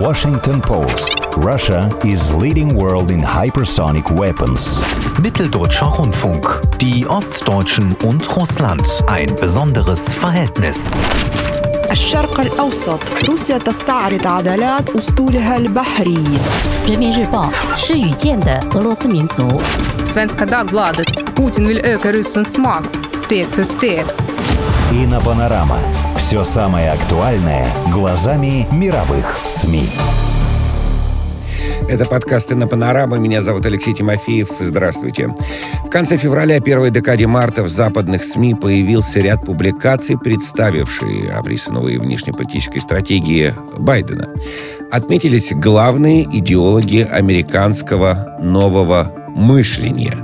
Washington Post. Russia is leading world in hypersonic weapons. Mitteldeutscher Rundfunk. Die Ostdeutschen und Russland. Ein besonderes Verhältnis. الشرق الأوسط روسيا تستعرض عضلات أسطولها البحري Svenska Dagbladet Putin vill öka Rysslands makt steg för steg Ina Panorama Все самое актуальное глазами мировых СМИ. Это подкасты на Панорама. Меня зовут Алексей Тимофеев. Здравствуйте. В конце февраля, первой декаде марта в западных СМИ появился ряд публикаций, представившие новой внешнеполитической стратегии Байдена. Отметились главные идеологи американского нового мышления.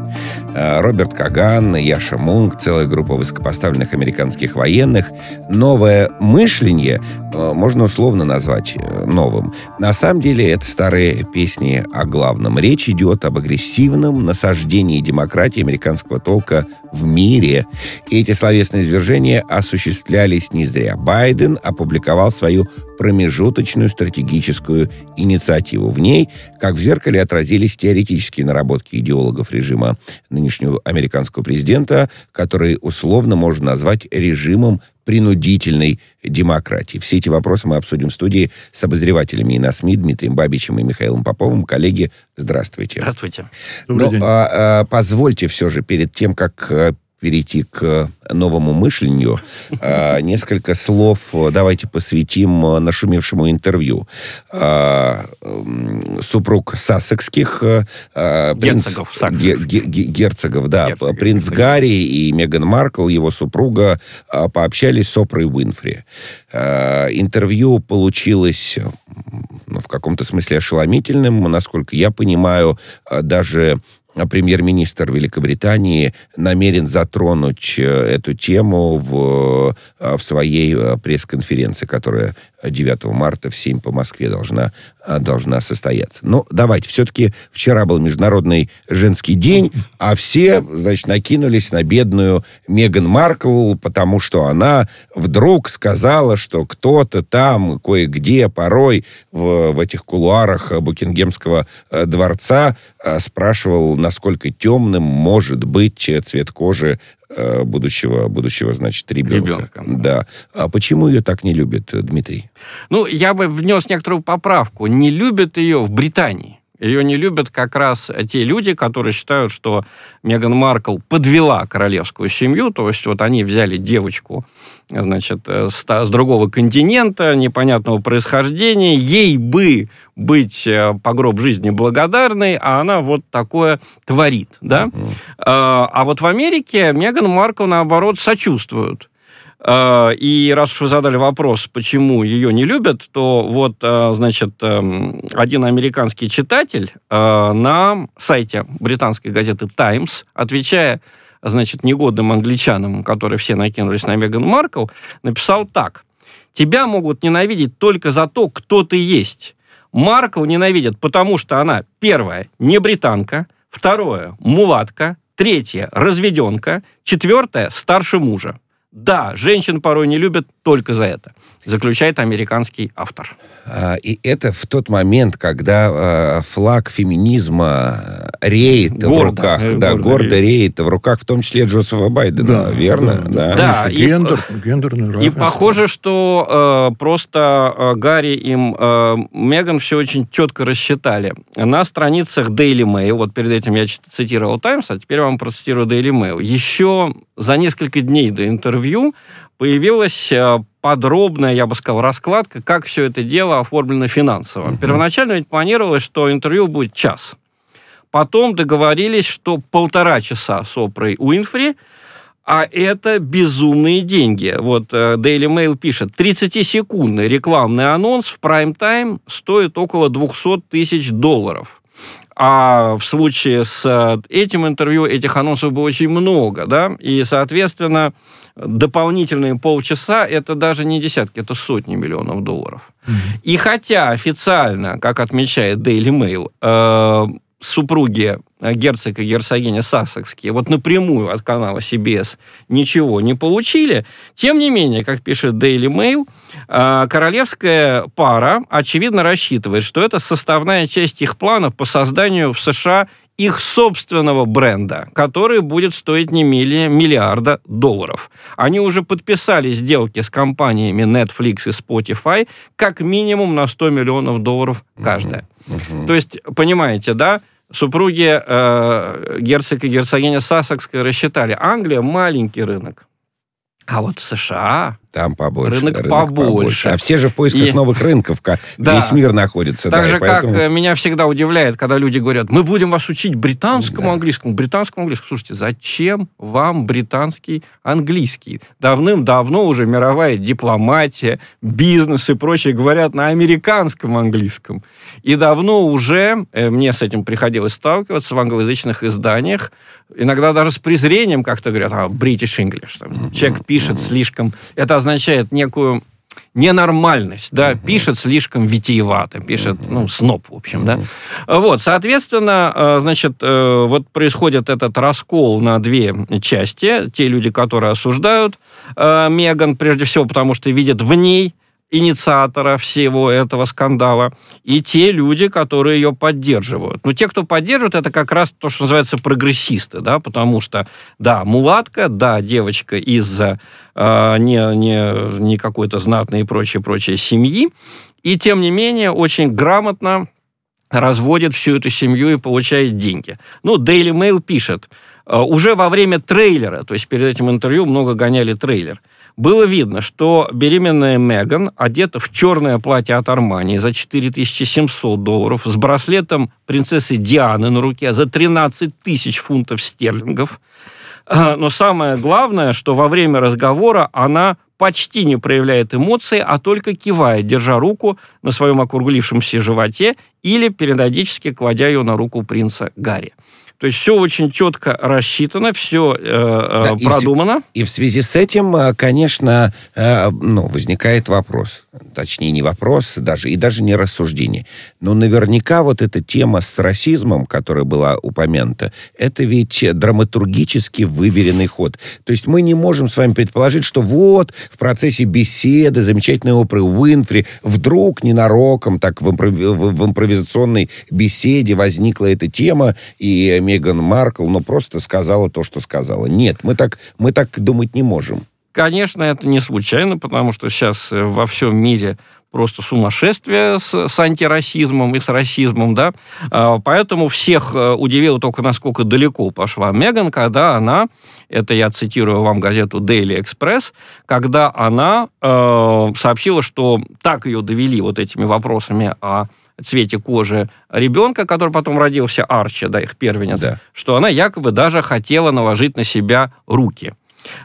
Э, Роберт Каган, Яша Мунк, целая группа высокопоставленных американских военных. Новое мышление э, можно условно назвать э, новым. На самом деле это старые песни о главном. Речь идет об агрессивном насаждении демократии американского толка в мире. И эти словесные извержения осуществлялись не зря. Байден опубликовал свою промежуточную стратегическую инициативу. В ней, как в зеркале, отразились теоретические наработки идеологов режима нынешнего американского президента, который условно можно назвать режимом принудительной демократии. Все эти вопросы мы обсудим в студии с обозревателями и на СМИ Дмитрием Бабичем и Михаилом Поповым. Коллеги, здравствуйте. Здравствуйте. Но, а, а, позвольте все же перед тем, как а, перейти к новому мышлению, а, несколько слов давайте посвятим а, нашумевшему интервью. А, Супруг Сассекских а, принц- Герцогов ге- ге- герцогов, да, Герцогов, принц герцогов. Гарри и Меган Маркл, его супруга, пообщались с Опрой Уинфри. Интервью получилось ну, в каком-то смысле ошеломительным. Насколько я понимаю, даже премьер-министр Великобритании намерен затронуть э, эту тему в, э, в своей э, пресс-конференции, которая 9 марта в 7 по Москве должна, должна состояться. Ну, давайте, все-таки вчера был Международный женский день, а все, значит, накинулись на бедную Меган Маркл, потому что она вдруг сказала, что кто-то там, кое-где, порой в, в этих кулуарах Букингемского дворца спрашивал, насколько темным может быть цвет кожи э, будущего, будущего, значит, ребенка. Ребенка. Да. А почему ее так не любят, э, Дмитрий? Ну, я бы внес некоторую поправку. Не любят ее в Британии. Ее не любят как раз те люди, которые считают, что Меган Маркл подвела королевскую семью, то есть вот они взяли девочку, значит, э, с, с другого континента, непонятного происхождения, ей бы быть э, по гроб жизни благодарной, а она вот такое творит, да? А а вот в Америке Меган Маркл, наоборот, сочувствуют. Э, И раз уж вы задали вопрос, почему ее не любят, то вот, э, значит, эм, один американский читатель на сайте британской газеты «Таймс», отвечая, значит, негодным англичанам, которые все накинулись на Меган Маркл, написал так. «Тебя могут ненавидеть только за то, кто ты есть. Маркл ненавидят, потому что она, первое, не британка, второе, мулатка, третье, разведенка, четвертое, старше мужа. Да, женщин порой не любят только за это, заключает американский автор. А, И это в тот момент, когда э, флаг феминизма э, реет в Гордо, руках, э, да, гордо гордо реет в руках, в том числе Джозефа Байдена, верно? Да. Да, и- гендер, гендерное И похоже, что э, просто э, Гарри и э, Меган все очень четко рассчитали. На страницах Daily Mail, вот перед этим я цитировал Times, а теперь вам процитирую Daily Mail. Еще за несколько дней до интервью появилась э, подробная, я бы сказал, раскладка, как все это дело оформлено финансово. Первоначально ведь планировалось, что интервью будет час. Потом договорились, что полтора часа с Опрой Уинфри, а это безумные деньги. Вот э, Daily Mail пишет, 30-секундный рекламный анонс в прайм-тайм стоит около 200 тысяч долларов. А в случае с э, этим интервью этих анонсов было очень много, да, и, соответственно, дополнительные полчаса это даже не десятки, это сотни миллионов долларов. И хотя официально, как отмечает Daily Mail, э, супруги э, герцог и герцогиня Сассекские вот напрямую от канала CBS ничего не получили. Тем не менее, как пишет Daily Mail, э, королевская пара, очевидно, рассчитывает, что это составная часть их планов по созданию в США их собственного бренда, который будет стоить не менее миллиарда долларов. Они уже подписали сделки с компаниями Netflix и Spotify как минимум на 100 миллионов долларов каждая. То есть, понимаете, да, супруги э, герцог и герцогиня Сассекская рассчитали, Англия маленький рынок, а вот США там побольше. Рынок, рынок побольше. побольше. А все же в поисках и... новых рынков. Да. Весь мир находится. Так да, же, поэтому... как меня всегда удивляет, когда люди говорят, мы будем вас учить британскому да. английскому, британскому английскому. Слушайте, зачем вам британский английский? Давным-давно уже мировая дипломатия, бизнес и прочее говорят на американском английском. И давно уже, э, мне с этим приходилось сталкиваться в англоязычных изданиях, иногда даже с презрением как-то говорят, а, British English. Там, человек пишет слишком... Это означает некую ненормальность, да, uh-huh. пишет слишком витиевато, пишет, uh-huh. ну, сноп, в общем, uh-huh. да. Вот, соответственно, э, значит, э, вот происходит этот раскол на две части. Те люди, которые осуждают э, Меган, прежде всего, потому что видят в ней инициатора всего этого скандала, и те люди, которые ее поддерживают. Но те, кто поддерживает, это как раз то, что называется прогрессисты, да, потому что, да, мулатка, да, девочка из э, не, не, не какой-то знатной и прочей-прочей семьи, и тем не менее очень грамотно разводит всю эту семью и получает деньги. Ну, Daily Mail пишет, э, уже во время трейлера, то есть перед этим интервью много гоняли трейлер, было видно, что беременная Меган одета в черное платье от Армани за 4700 долларов с браслетом принцессы Дианы на руке за 13 тысяч фунтов стерлингов. А, но самое главное, что во время разговора она почти не проявляет эмоции, а только кивает, держа руку на своем округлившемся животе или периодически кладя ее на руку принца Гарри. То есть все очень четко рассчитано, все э, э, да, продумано. И, и в связи с этим, э, конечно, э, ну, возникает вопрос. Точнее, не вопрос, даже, и даже не рассуждение. Но наверняка вот эта тема с расизмом, которая была упомянута, это ведь драматургически выверенный ход. То есть мы не можем с вами предположить, что вот в процессе беседы замечательной оперы Уинфри вдруг ненароком так в, импров... в импровизационной беседе возникла эта тема, и Меган Маркл, но просто сказала то, что сказала. Нет, мы так, мы так думать не можем. Конечно, это не случайно, потому что сейчас э, во всем мире просто сумасшествие с, с антирасизмом и с расизмом, да. А, поэтому всех э, удивило только, насколько далеко пошла Меган, когда она, это я цитирую вам газету Daily Express, когда она э, сообщила, что так ее довели вот этими вопросами о цвете кожи ребенка, который потом родился, Арчи, да, их первенец, да. что она якобы даже хотела наложить на себя руки.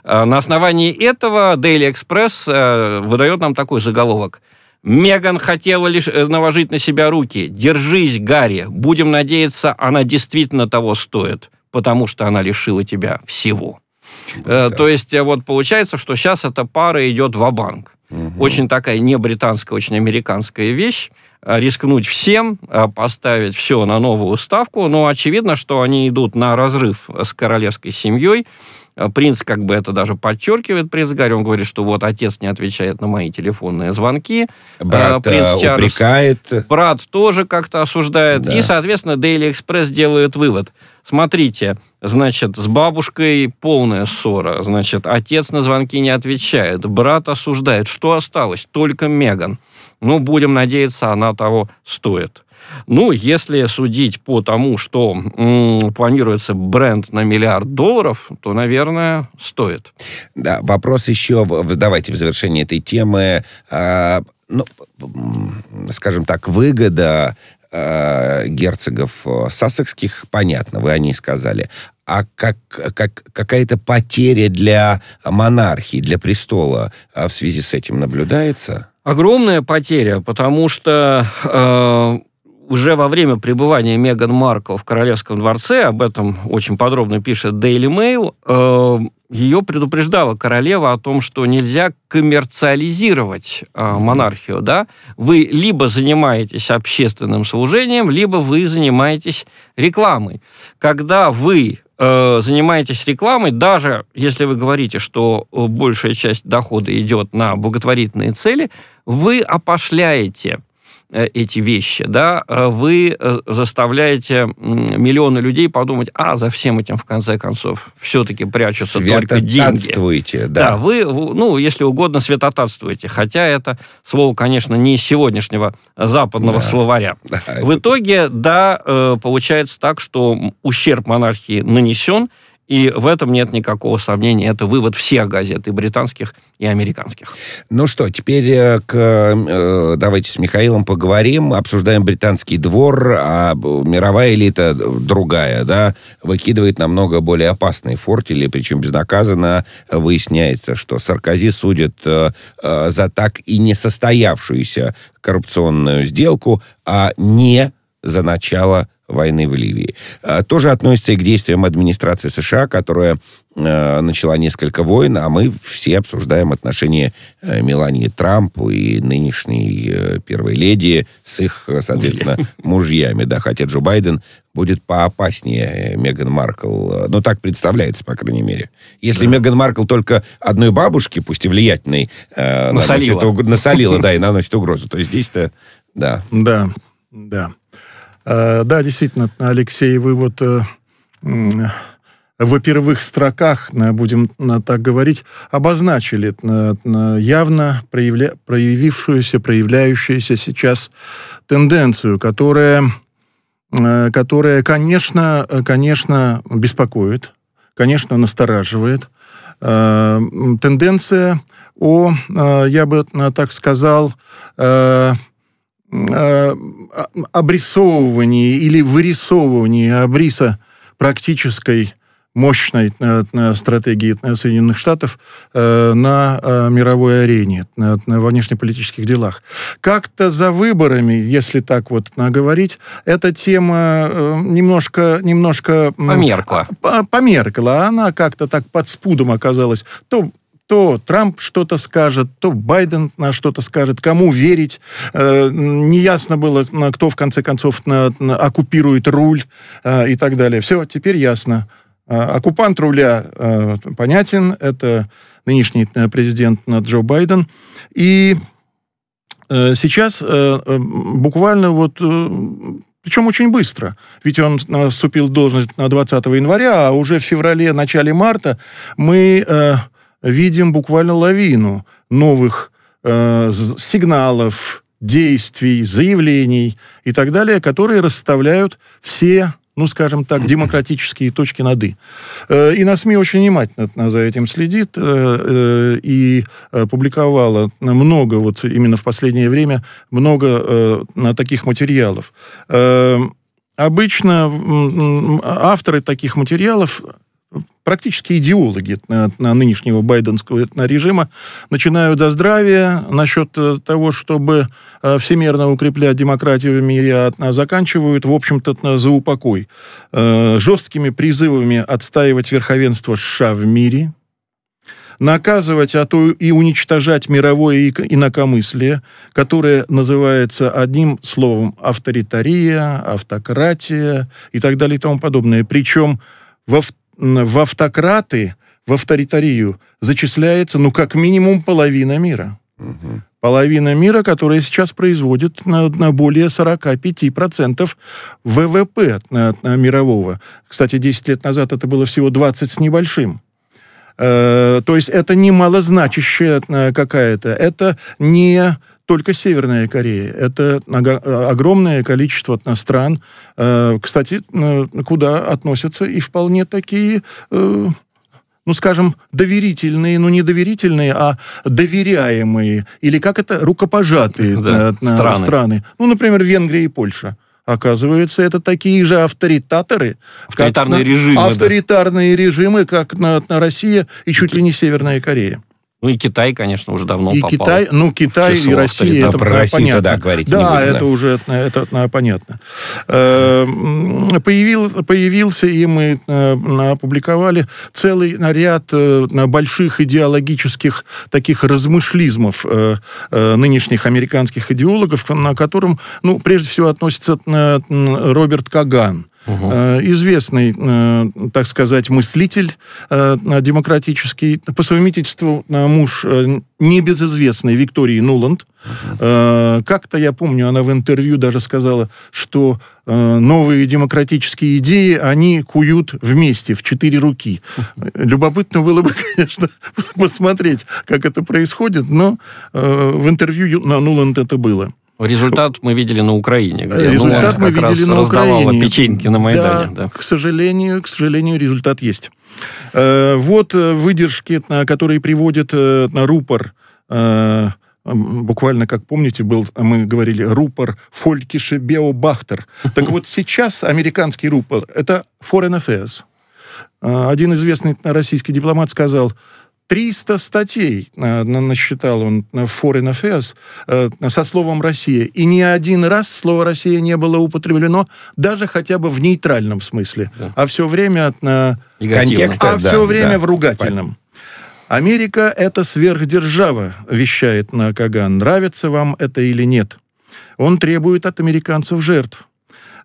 Э, на основании этого Daily Express э, выдает нам такой заголовок. Меган хотела лишь э, наложить на себя руки. Держись, Гарри. Будем надеяться, она действительно того стоит, потому что она лишила тебя всего. Да. То есть вот получается, что сейчас эта пара идет в банк Угу. Очень такая не британская, очень американская вещь. Э, рискнуть всем, э, поставить все на новую ставку, но очевидно, что они идут на разрыв с королевской семьей. Э, принц как бы это даже подчеркивает, принц Гарри, он говорит, что вот отец не отвечает на мои телефонные звонки. Брат принц Чарльз, упрекает. Брат тоже как-то осуждает. Да. И, соответственно, Daily Express делает вывод. Смотрите, значит, с бабушкой полная ссора. Значит, отец на звонки не отвечает. Брат осуждает. Что осталось? Только Меган. Ну, будем надеяться, она того стоит. Ну, если судить по тому, что м, планируется бренд на миллиард долларов, то, наверное, стоит. Да, вопрос еще, давайте в завершении этой темы, э, ну, скажем так, выгода э, герцогов сассекских, понятно, вы о ней сказали. А как, как, какая-то потеря для монархии, для престола в связи с этим наблюдается? Огромная потеря, потому что э, уже во время пребывания Меган Маркл в Королевском дворце, об этом очень подробно пишет Daily Mail, э, ее предупреждала королева о том, что нельзя коммерциализировать э, монархию, да? Вы либо занимаетесь общественным служением, либо вы занимаетесь рекламой. Когда вы э, занимаетесь рекламой, даже если вы говорите, что большая часть дохода идет на благотворительные цели, вы опошляете Э, эти вещи, да, э, вы э, заставляете миллионы людей подумать, а за всем этим в конце концов все-таки прячутся только деньги. да. Да, вы, ну, если угодно, светотатствуете, хотя это слово, конечно, не из сегодняшнего западного да. словаря. Да, в итоге, да, получается так, что ущерб монархии нанесен, и в этом нет никакого сомнения. Это вывод всех газет, и британских, и американских. Ну что, теперь э, к, э, давайте с Михаилом поговорим. Обсуждаем британский двор, а мировая элита другая, да, выкидывает намного более опасные фортили, причем безнаказанно выясняется, что Саркози судят э, за так и не состоявшуюся коррупционную сделку, а не за начало войны в Ливии. А, тоже относится и к действиям администрации США, которая э, начала несколько войн, а мы все обсуждаем отношения э, Мелании Трамп и нынешней э, первой леди с их, соответственно, мужьями. Да, хотя Джо Байден будет поопаснее Меган Маркл. Ну, так представляется, по крайней мере. Если да. Меган Маркл только одной бабушке, пусть и влиятельной, насолила. Наносит, насолила, да, и наносит угрозу, то здесь-то, да. Да, да. Э, да, действительно, Алексей, вы вот э, в первых строках, э, будем так говорить, обозначили явно проявля... проявившуюся, проявляющуюся сейчас тенденцию, которая, которая конечно, конечно, беспокоит, конечно, настораживает. Тенденция о, я бы так сказал, обрисовывании или вырисовывании обриса практической мощной э, стратегии э, Соединенных Штатов на мировой арене, во внешнеполитических делах. Как-то за выборами, если так вот говорить, эта тема немножко... немножко померкла. Померкла. Она как-то так под спудом оказалась то то Трамп что-то скажет, то Байден на что-то скажет, кому верить. Э, неясно было, кто в конце концов на, на, оккупирует руль э, и так далее. Все, теперь ясно. Э, оккупант руля э, понятен, это нынешний э, президент Джо Байден. И э, сейчас э, э буквально вот... Причем очень быстро. Ведь он вступил в должность на 20 января, а уже в феврале, начале марта мы видим буквально лавину новых э, сигналов, действий, заявлений и так далее, которые расставляют все ну, скажем так, демократические точки над «и». Э, и на СМИ очень внимательно за этим следит э, э, и публиковала много, вот именно в последнее время, много таких материалов. Обычно авторы таких материалов практически идеологи нынешнего байденского режима начинают за здравие насчет э, того, чтобы э, всемирно укреплять демократию в мире, а заканчивают, в общем-то, за упокой. Э, жесткими призывами отстаивать верховенство США в мире, наказывать, а то и уничтожать мировое инакомыслие, которое называется одним словом авторитария, автократия и так далее и тому подобное. Причем во в автократы, в авторитарию зачисляется, ну, как минимум половина мира. Угу. Половина мира, которая сейчас производит на, на более 45% ВВП на, на мирового. Кстати, 10 лет назад это было всего 20 с небольшим. Э, то есть это не малозначащая э, какая-то, это не только Северная Корея. Это огромное количество стран, э, кстати, куда относятся и вполне такие э, ну, скажем, доверительные, ну, не доверительные, а доверяемые, или как это, рукопожатые да, страны. страны. Ну, например, Венгрия и Польша. Оказывается, это такие же авторитаторы. Авторитарные режимы. Авторитарные да. режимы, как на, на Россия и чуть ли не Северная Корея. Ну и Китай, конечно, уже давно и попал. Китай, ну Китай и Россия, это про Россию понятно. тогда говорить не да, будем, это да. уже это, это, понятно. Э, Появил, появился, и мы э, опубликовали целый ряд э, больших идеологических таких размышлизмов э, э, нынешних американских идеологов, на котором, ну, прежде всего относится э, Роберт Каган. Э, Известный, э, так сказать, мыслитель э, демократический, по совместительству муж небезызвестной Виктории Нуланд. Э, Как-то, я помню, она в интервью даже сказала, что новые демократические идеи, они куют вместе, в четыре руки. Любопытно было бы, конечно, посмотреть, как это происходит, но в интервью на Нуланд это было. Результат мы видели на Украине. Где Результат Нуланд мы видели на Украине. печеньки на Майдане. Да, Да. К сожалению, к сожалению, результат есть. Э, Вот э, выдержки, на- которые приводит э, на рупор. э, Буквально, как помните, был, мы говорили, рупор Фолькише Беобахтер. Так вот сейчас американский рупор – это Foreign Affairs. Э, Один известный российский дипломат сказал, 300 статей э, на- насчитал он в Foreign Affairs э, со словом «Россия». И ни один раз слово «Россия» не было употреблено, даже хотя бы в нейтральном смысле. А все время... э. Контекст, а да, все время да. в ругательном. Америка – это сверхдержава, вещает на Каган. Нравится вам это или нет? Он требует от американцев жертв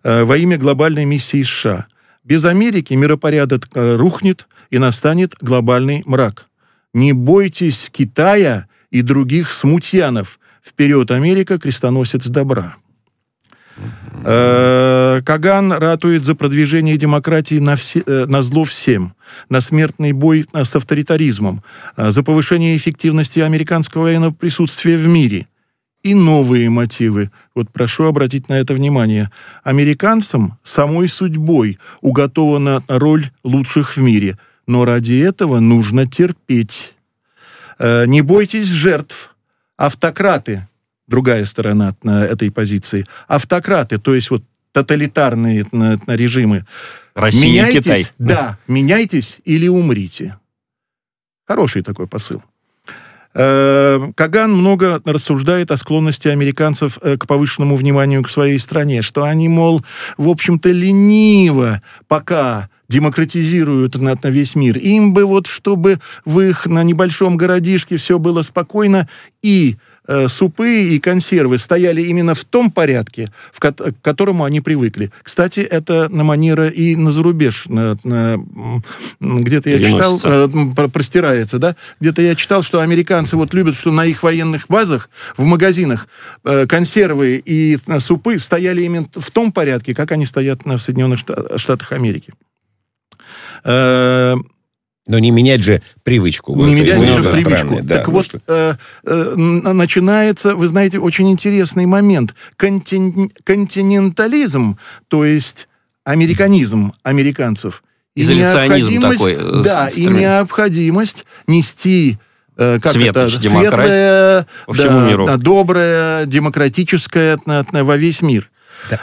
э, во имя глобальной миссии США. Без Америки миропорядок э, рухнет и настанет глобальный мрак. Не бойтесь Китая и других смутьянов. Вперед, Америка, крестоносец добра. Э, Каган ратует за продвижение демократии на, все, э, на зло всем, на смертный бой э, с авторитаризмом, за повышение эффективности американского военного присутствия в мире. И новые мотивы. Вот прошу обратить на это внимание. Американцам самой судьбой уготована роль лучших в мире. Но ради этого нужно терпеть. Э, Не бойтесь жертв. Автократы, другая сторона на этой позиции, автократы, то есть вот тоталитарные режимы. Россия меняйтесь, Китай. Да, меняйтесь или умрите. Хороший такой посыл. Э, Каган много рассуждает о склонности американцев э, к повышенному вниманию к своей стране, что они, мол, в общем-то, лениво пока демократизируют на, на весь мир. Им бы вот, чтобы в их на небольшом городишке все было спокойно, и э, супы и консервы стояли именно в том порядке, в ко- к которому они привыкли. Кстати, это на манера и на зарубеж. на- на, где-то я читал, э, простирается, да? Где-то я читал, что американцы вот любят, что на их военных базах, в магазинах э, консервы и э, супы стояли именно в том порядке, как они стоят на- в Соединенных Шта- Штатах Америки. Э, Но не менять же привычку. не Вот, менять же привычку. странное, да, так вот, что- э, э, начинается, вы знаете, очень интересный момент. Контин- континентализм, то есть американизм американцев. и Изоляционизм необходимость- такой, э, Да, и необходимость нести э, как Светоч, это, светлое, да, миру. да, доброе, демократическое на- на- во весь мир.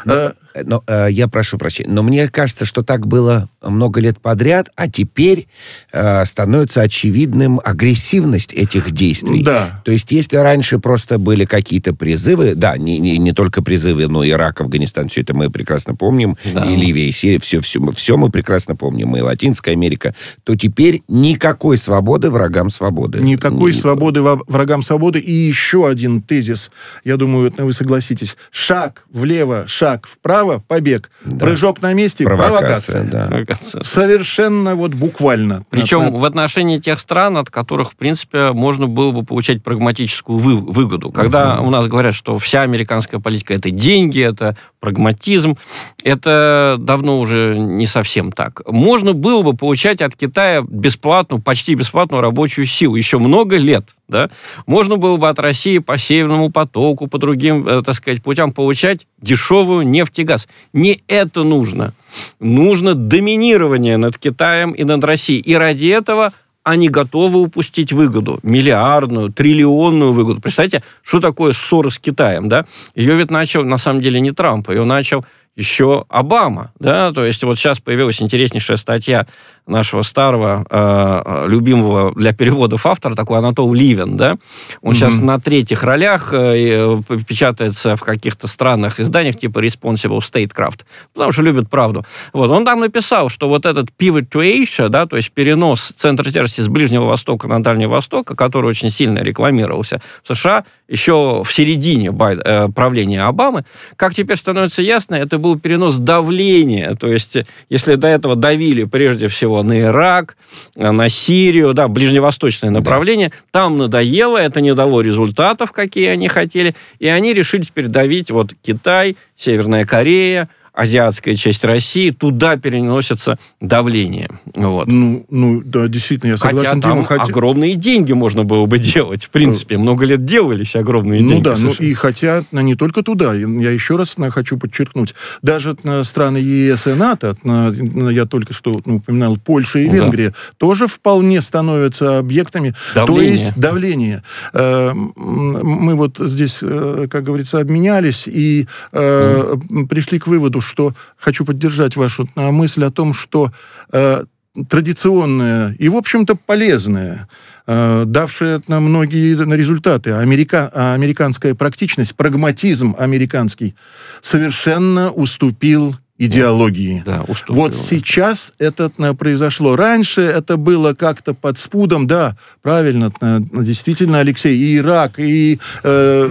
Да, но, Э, я прошу прощения, но мне кажется, что так было много лет подряд, а теперь э, становится очевидным агрессивность этих действий. Да. То есть, если раньше просто были какие-то призывы, да, не, не, не только призывы, но Ирак, Афганистан, все это мы прекрасно помним, Да. и Ливия, и Сирия, все, все, мы- все мы прекрасно помним, и Латинская Америка, то теперь никакой свободы врагам свободы. Никакой Ни- свободы во- врагам свободы. И еще один тезис, я думаю, вы согласитесь. Шаг влево, шаг вправо, побег. Да. Прыжок на месте, Провокация, провокация. да. Провокация. Совершенно вот буквально. Причем На- на- в отношении тех стран, от которых, в принципе, можно было бы получать прагматическую вы- выгоду. Когда у нас говорят, что вся американская политика – это деньги, это прагматизм, это давно уже не совсем так. Можно было бы получать от Китая бесплатную, почти бесплатную рабочую силу еще много лет. Да? Можно было бы от России по Северному потоку, по другим, э, так сказать, путям получать дешевую нефть и газ. Не это нужно. Нужно доминирование над Китаем и над Россией. И ради этого они готовы упустить выгоду. Миллиардную, триллионную выгоду. Представьте, что такое ссора с Китаем, да? Ее ведь начал, на самом деле, не Трамп, ее начал еще Обама, да, то есть вот сейчас появилась интереснейшая статья нашего старого, э, любимого для переводов автора, такой Анатол Ливен, да, он mm-hmm. сейчас на третьих ролях э, печатается в каких-то странных изданиях типа Responsible Statecraft, потому что любит правду. Вот, он там написал, что вот этот pivot to Asia, да, то есть перенос центра тяжести с Ближнего Востока на Дальний Восток, который очень сильно рекламировался в США еще в середине э, правления Обамы, как теперь становится ясно, это был перенос давления, то есть если до этого давили прежде всего на Ирак, на Сирию, да, ближневосточное направление, да. там надоело, это не дало результатов, какие они хотели, и они решили теперь давить вот Китай, Северная Корея, азиатская часть России, туда переносится давление. Вот. Ну, ну, да, действительно, я согласен. Хотя там Дима, хотя... огромные деньги можно было бы делать, в принципе. Много лет делались огромные ну, деньги. Ну да, ну и хотя не только туда. Я еще раз хочу подчеркнуть. Даже страны ЕС и НАТО, я только что ну, упоминал, Польша и Венгрия, да. тоже вполне становятся объектами. Давление. То есть давление. Э, мы вот здесь, э, как говорится, обменялись и mm. пришли к выводу, что хочу поддержать вашу а, мысль о том, что э, традиционное и, в общем-то, полезное, э, давшее нам многие результаты, америка, американская практичность, прагматизм американский совершенно уступил идеологии. Да, уступил, вот сейчас это произошло. Раньше это было как-то под спудом, да, правильно, действительно, Алексей, и Ирак, и э,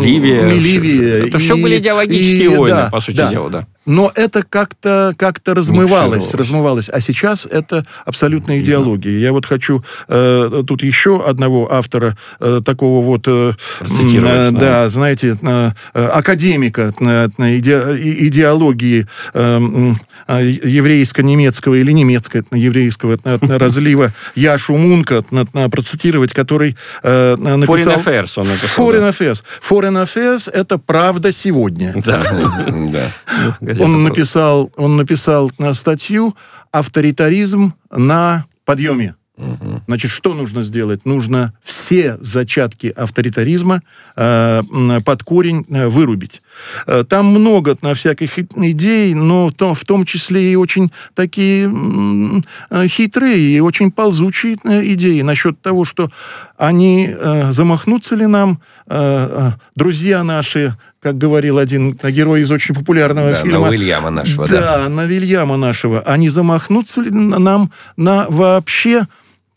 Ливия. И Ливия. Это и, все были идеологические и, войны, да, по сути да. дела, да но это как-то как размывалось, размывалось. А сейчас это абсолютная идеология. Я вот хочу э, тут еще одного автора э, такого вот, э, э, да, знаете, э, академика э, иде, идеологии э, э, еврейско-немецкого или немецко-еврейского разлива Яшу Мунка процитировать, который э, написал... Foreign Affairs он написал. Foreign Affairs. Foreign Affairs — это правда сегодня. Да, да он написал, он написал статью «Авторитаризм на подъеме». Значит, что нужно сделать? Нужно все зачатки авторитаризма э, под корень э, вырубить. Э, там много на всяких идей, но в том, в том числе и очень такие э, хитрые и очень ползучие э, идеи насчет того, что они э, замахнутся ли нам, э, друзья наши, как говорил один герой из очень популярного да, фильма. на Вильяма нашего. Да, да, на Вильяма нашего. Они замахнутся ли нам на вообще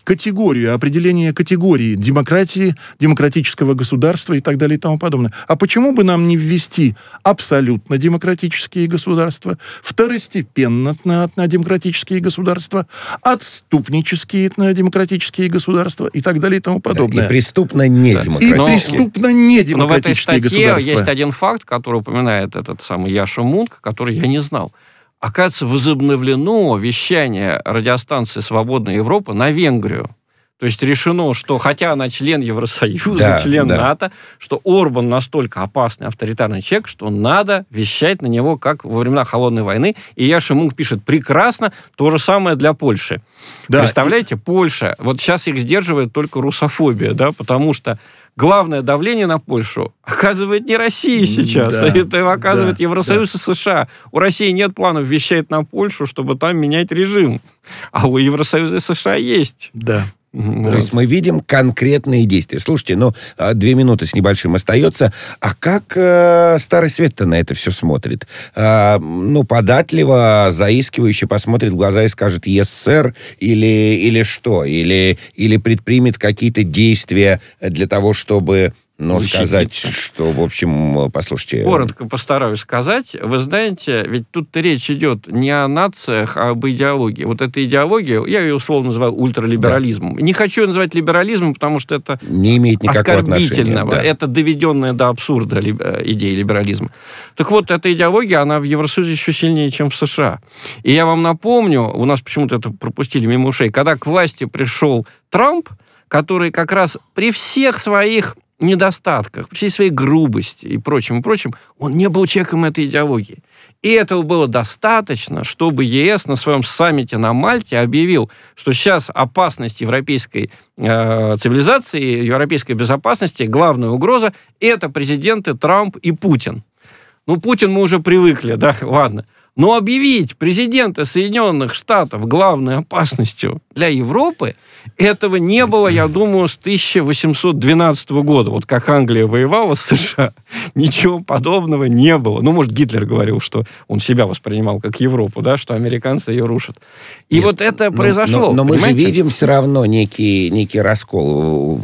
категорию, определение категории демократии, демократического государства и так далее и тому подобное. А почему бы нам не ввести абсолютно демократические государства, второстепенно на, на демократические государства, отступнические на демократические государства и так далее и тому подобное. Да, и преступно не да. И преступно не демократические Но в этой статье государства. есть один факт, который упоминает этот самый Яша Мунк, который я не знал оказывается, возобновлено вещание радиостанции «Свободная Европа» на Венгрию. То есть решено, что хотя она член Евросоюза, да, член да. НАТО, что Орбан настолько опасный авторитарный человек, что надо вещать на него, как во времена Холодной войны. И Яша Мунк пишет, прекрасно, то же самое для Польши. Да. Представляете, Польша, вот сейчас их сдерживает только русофобия, да, потому что главное давление на Польшу оказывает не Россия сейчас, да, это оказывает да, Евросоюз да. и США. У России нет планов вещать на Польшу, чтобы там менять режим. А у Евросоюза и США есть. Да. То есть мы видим конкретные действия. Слушайте, ну, а, две минуты с небольшим остается. А как э, Старый Свет-то на это все смотрит? Э, ну, податливо, заискивающе посмотрит в глаза и скажет «Yes, сэр» или, или что? Или, или предпримет какие-то действия для того, чтобы но сказать, что, в общем, послушайте... Коротко постараюсь сказать. Вы знаете, ведь тут речь идет не о нациях, а об идеологии. Вот эта идеология, я ее условно называю ультралиберализмом. Да. Не хочу ее называть либерализмом, потому что это не имеет никакого оскорбительного. Да. Это доведенная до абсурда э, идея либерализма. Так вот, эта идеология, она в Евросоюзе еще сильнее, чем в США. И я вам напомню, у нас почему-то это пропустили мимо ушей, когда к власти пришел Трамп, который как раз при всех своих недостатках, при всей своей грубости и прочим, и прочим, он не был человеком этой идеологии. И этого было достаточно, чтобы ЕС на своем саммите на Мальте объявил, что сейчас опасность европейской э, цивилизации, европейской безопасности, главная угроза – это президенты Трамп и Путин. Ну, Путин мы уже привыкли, да, ладно. Но объявить президента Соединенных Штатов главной опасностью для Европы – этого не было, я думаю, с 1812 года. Вот как Англия воевала с США, ничего подобного не было. Ну, может, Гитлер говорил, что он себя воспринимал как Европу, да, что американцы ее рушат. И Нет, вот это но, произошло. Но, но мы же видим все равно некий, некий раскол.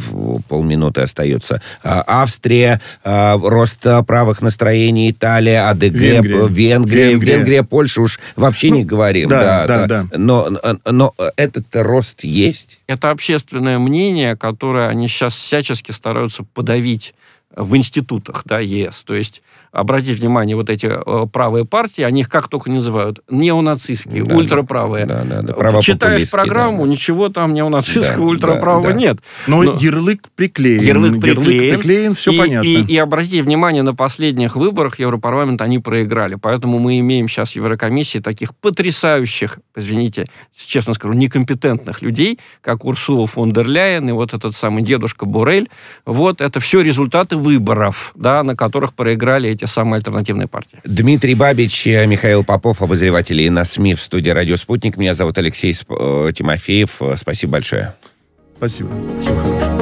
Полминуты остается. А, Австрия, а, рост правых настроений, Италия, АДГ, Венгрия, Венгрия, Венгрия, Венгрия Польша уж вообще ну, не говорим. Да, да, да. да. да. Но, но этот рост есть это общественное мнение, которое они сейчас всячески стараются подавить в институтах да, ЕС. То есть обратите внимание, вот эти э, правые партии, они их как только называют, неонацистские, да, ультраправые. Да, да, да, Читаешь программу, да. ничего там неонацистского, да, ультраправого да, да. нет. Но, Но ярлык приклеен. Ярлык приклеен. Ярлык приклеен, все и, понятно. И, и обратите внимание, на последних выборах Европарламента они проиграли. Поэтому мы имеем сейчас в Еврокомиссии таких потрясающих, извините, честно скажу, некомпетентных людей, как Урсула фон дер Ляйен и вот этот самый дедушка Борель. Вот это все результаты выборов, да, на которых проиграли эти самые альтернативные партии. Дмитрий Бабич, Михаил Попов, обозреватели на СМИ в студии «Радио Спутник». Меня зовут Алексей Тимофеев. Спасибо большое. Спасибо. Спасибо.